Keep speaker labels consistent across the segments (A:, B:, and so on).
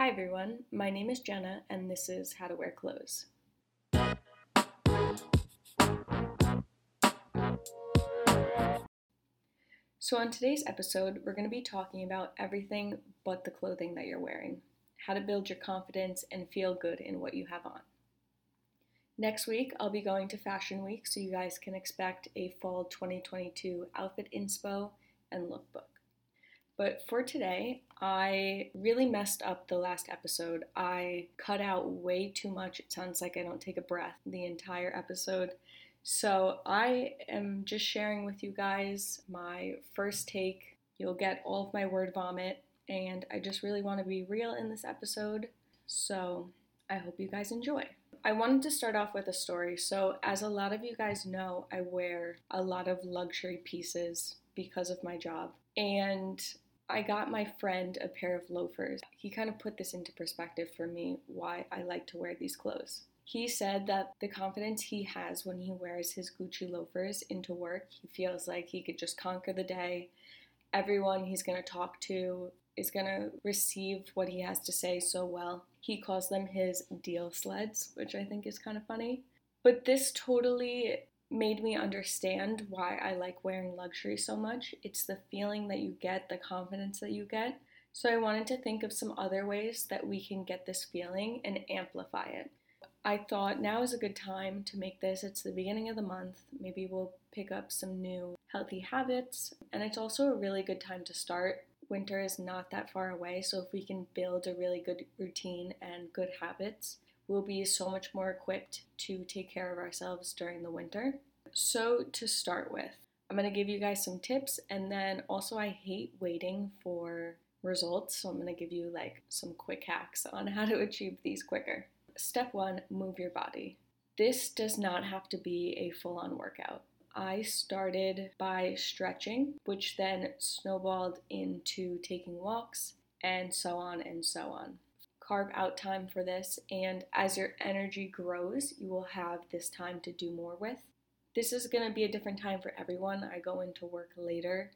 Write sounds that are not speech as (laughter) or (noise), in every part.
A: Hi everyone, my name is Jenna and this is How to Wear Clothes. So, on today's episode, we're going to be talking about everything but the clothing that you're wearing, how to build your confidence and feel good in what you have on. Next week, I'll be going to Fashion Week, so you guys can expect a fall 2022 outfit inspo and lookbook. But for today, I really messed up the last episode. I cut out way too much. It sounds like I don't take a breath the entire episode. So I am just sharing with you guys my first take. You'll get all of my word vomit, and I just really want to be real in this episode. So I hope you guys enjoy. I wanted to start off with a story. So, as a lot of you guys know, I wear a lot of luxury pieces because of my job. And I got my friend a pair of loafers. He kind of put this into perspective for me why I like to wear these clothes. He said that the confidence he has when he wears his Gucci loafers into work, he feels like he could just conquer the day. Everyone he's going to talk to is going to receive what he has to say so well. He calls them his deal sleds, which I think is kind of funny. But this totally made me understand why I like wearing luxury so much. It's the feeling that you get, the confidence that you get. So I wanted to think of some other ways that we can get this feeling and amplify it. I thought now is a good time to make this. It's the beginning of the month. Maybe we'll pick up some new healthy habits. And it's also a really good time to start. Winter is not that far away, so if we can build a really good routine and good habits, we'll be so much more equipped to take care of ourselves during the winter. So, to start with, I'm to give you guys some tips and then also I hate waiting for results, so I'm to give you like some quick hacks on how to (laughs) achieve these quicker. Step 1, move your body. This does not have to be a full-on workout. I started by stretching, which then snowballed into taking walks and so on and so on carve out time for this, and as your energy grows, you will have this time to do more with. This is going to be a different time for everyone. I go into work later,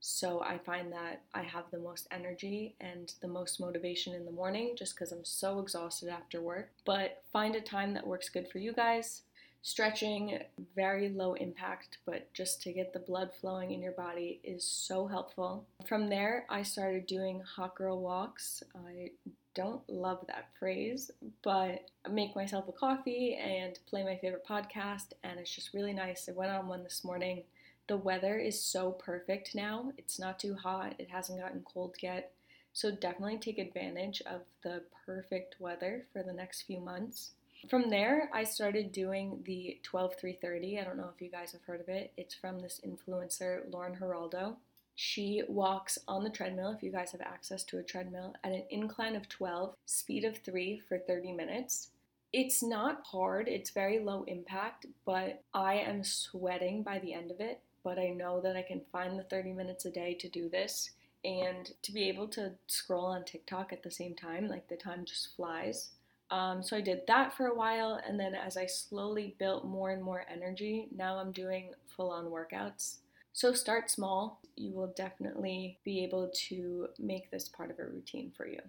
A: so I find that I have the most energy and the most motivation in the morning just because I'm so exhausted after work. But find a time that works good for you guys. Stretching, very low impact, but just to get the blood flowing in your body is so helpful. From there, I started doing hot girl walks. I don't love that phrase, but make myself a coffee and play my favorite podcast, and it's just really nice. I went on one this morning. The weather is so perfect now. It's not too hot, it hasn't gotten cold yet. So definitely take advantage of the perfect weather for the next few months. From there, I started doing the 12 330. I don't know if you guys have heard of it. It's from this influencer, Lauren Giraldo. She walks on the treadmill, if you guys have access to a treadmill, at an incline of 12, speed of 3 for 30 minutes. It's not hard, it's very low impact, but I am sweating by the end of it. But I know that I can find the 30 minutes a day to do this and to be able to scroll on TikTok at the same time, like the time just flies. Um, so I did that for a while, and then as I slowly built more and more energy, now I'm doing full on workouts. So start small. You will definitely be able to make this part of a routine for you.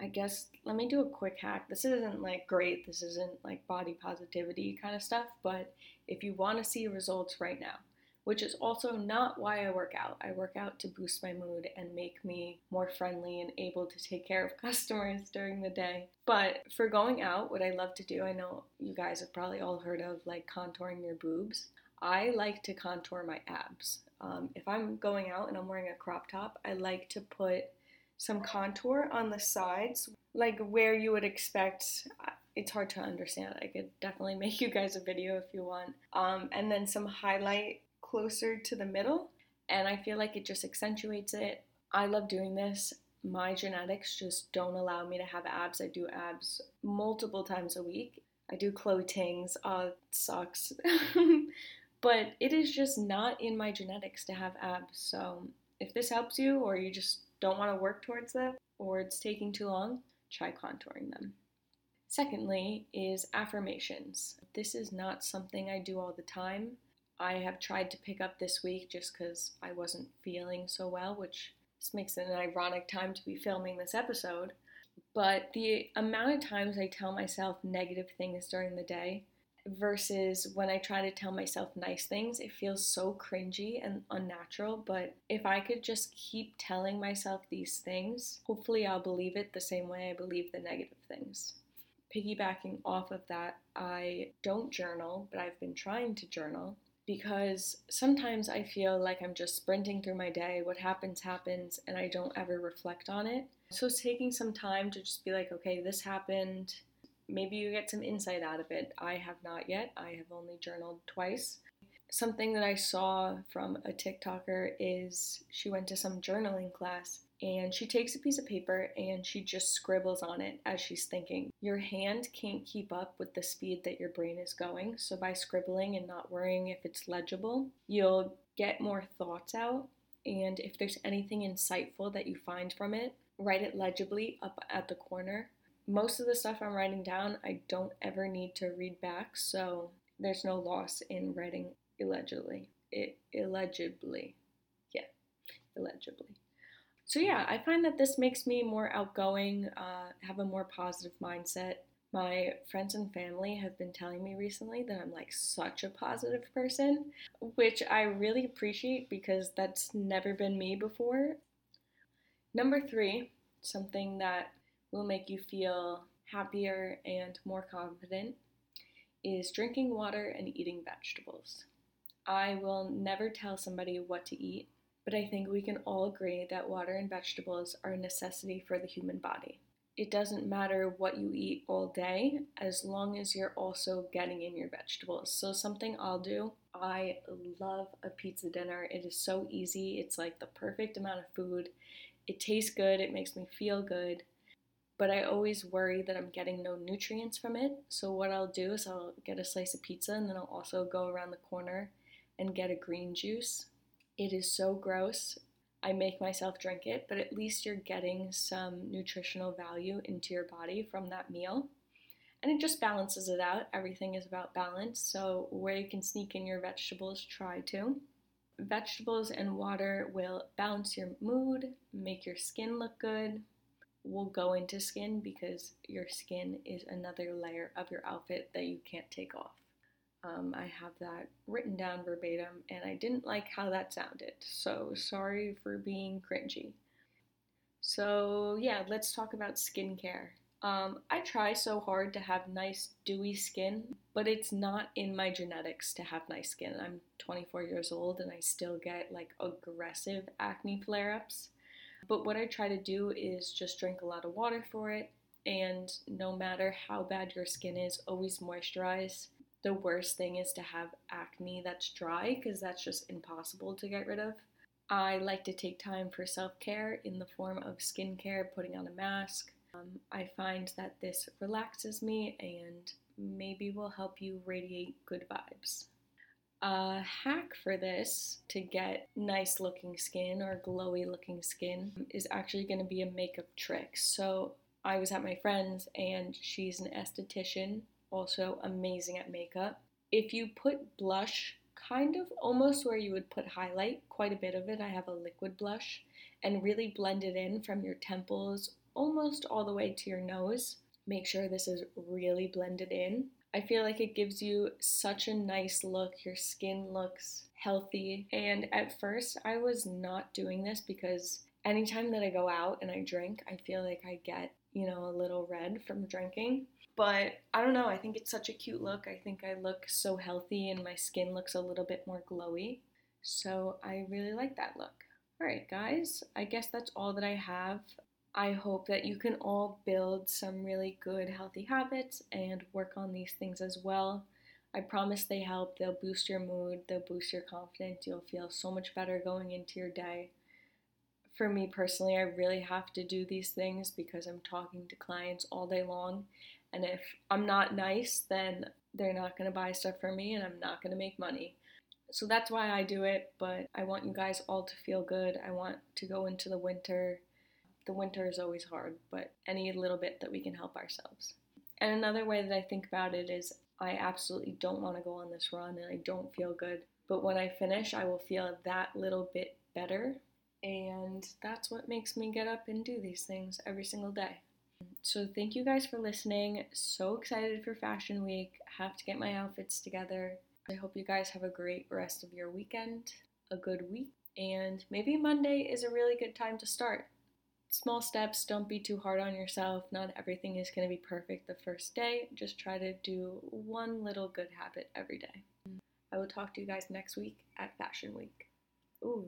A: I guess let me do a quick hack. This isn't like great, this isn't like body positivity kind of stuff, but if you want to see results right now, which is also not why I work out. I work out to boost my mood and make me more friendly and able to take care of (laughs) customers during the day. But for going out, what I love to do, I know you guys have probably all heard of like contouring your boobs. I like to contour my abs. Um, if I'm going out and I'm wearing a crop top, I like to put some contour on the sides, like where you would expect. Uh, it's hard to understand. I could definitely (laughs) make you guys a video if you want. Um, and then some highlight closer to the middle, and I feel like it just accentuates it. I love doing this. My genetics just don't allow me to have abs. I do abs multiple times a week. I do clotings. Uh, it sucks. (laughs) but it is just not in my genetics to have abs. So if this helps you, or you just don't want to work towards that, or it's taking too long, try contouring them. Secondly, is affirmations. This is not something I do all the time. I have tried to pick up this week just because I wasn't feeling so well, which makes it an ironic time to be filming this episode. But the amount of times I tell myself negative things during the day versus when I try to tell myself nice things, it feels so cringy and unnatural. But if I could just keep telling myself these things, hopefully I'll believe it the same way I believe the negative things. Piggybacking off of that, I don't journal, but I've been trying to journal because sometimes I feel like I'm just sprinting through my day. What happens, happens, and I don't ever reflect on it. So, it's taking some time to just be like, okay, this happened. Maybe you get some insight out of it. I have not yet. I have only journaled twice. Something that I saw from a TikToker is she went to some journaling class and she takes a piece of paper and she just scribbles on it as she's thinking. Your hand can't keep up with the speed that your brain is going, so by scribbling and not worrying if it's legible, you'll get more thoughts out. And if there's anything insightful that you find from it, write it legibly up at the corner. Most of the stuff I'm writing down, I don't ever need to read back, so there's no loss in writing illegibly. It, illegibly. Yeah, illegibly. So, yeah, I find that this makes me more outgoing, uh, have a more positive mindset. My friends and family have been telling me recently that I'm like such a positive person, which I really appreciate because that's never been me before. Number three, something that will make you feel happier and more confident, is drinking water and eating vegetables. I will never tell somebody what to eat but I think we can all agree that water and vegetables are a necessity for the human body. It doesn't matter what you eat all day as long as you're also getting in your vegetables. So, something I'll do I love a pizza dinner. It is so easy, it's like the perfect amount of food. It tastes good, it makes me feel good, but I always worry that I'm getting no nutrients from it. So, what I'll do is I'll get a slice of pizza and then I'll also go around the corner and get a green juice it is so gross. I make myself drink it, but at least you're getting some nutritional value into your body from that meal. And it just balances it out. Everything is about balance. So, where you can sneak in your vegetables, try to. Vegetables and water will balance your mood, make your skin look good. We'll go into skin because your skin is another layer of your outfit that you can't take off. Um, I have that written down verbatim, and I didn't like how that sounded. So sorry for being cringy. So, yeah, let's talk about skincare. Um, I try so hard to have nice, dewy skin, but it's not in my genetics to have nice skin. I'm 24 years old and I still get like aggressive acne flare ups. But what I try to do is just drink a lot of water for it, and no matter how bad your skin is, always moisturize the worst thing is to have acne that's dry because that's just impossible to get rid of. I like to take time for self care in the form of skincare, putting on a mask. Um, I find that this relaxes me and maybe will help you radiate good vibes. A hack for this to get nice looking skin or glowy looking skin is actually going to be a makeup trick. So, I was at my friend's and she's an esthetician also amazing at makeup. If you put blush kind of almost where you would put highlight, quite a bit of it, I have a liquid blush, and really blend it in from your temples almost all the way to your nose. Make sure this is really blended in. I feel like it gives you such a nice look. Your skin looks healthy. And at first, I was not doing this because anytime that I go out and I drink, I feel like I get, you know, a little red from drinking. But I don't know, I think it's such a cute look. I think I look so healthy and my skin looks a little bit more glowy. So I really like that look. Alright, guys, I guess that's all that I have. I hope that you can all build some really good, healthy habits and work on these things as well. I promise they help. They'll boost your mood, they'll boost your confidence. You'll feel so much better going into your day. For me personally, I really have to do these things because I'm talking to clients all day long and if I'm not nice, then they're not going to buy stuff from me and I'm not going to make money. So that's why I do it, but I want you guys all to feel good. I want to go into the winter. The winter is always hard, but any little bit that we can help ourselves. And another way that I think about it is I absolutely don't want to go on this run and I don't feel good. But when I finish, I will feel that little bit better. And that's what makes me get up and do these things every single day. So, thank you guys for listening. So excited for Fashion Week. Have to get my outfits together. I hope you guys have a great rest of your weekend, a good week, and maybe Monday is a really good time to start small steps. Don't be too hard on yourself. Not everything is going to be perfect the first day. Just try to do one little good habit every day. I will talk to you guys next week at Fashion Week. Ooh.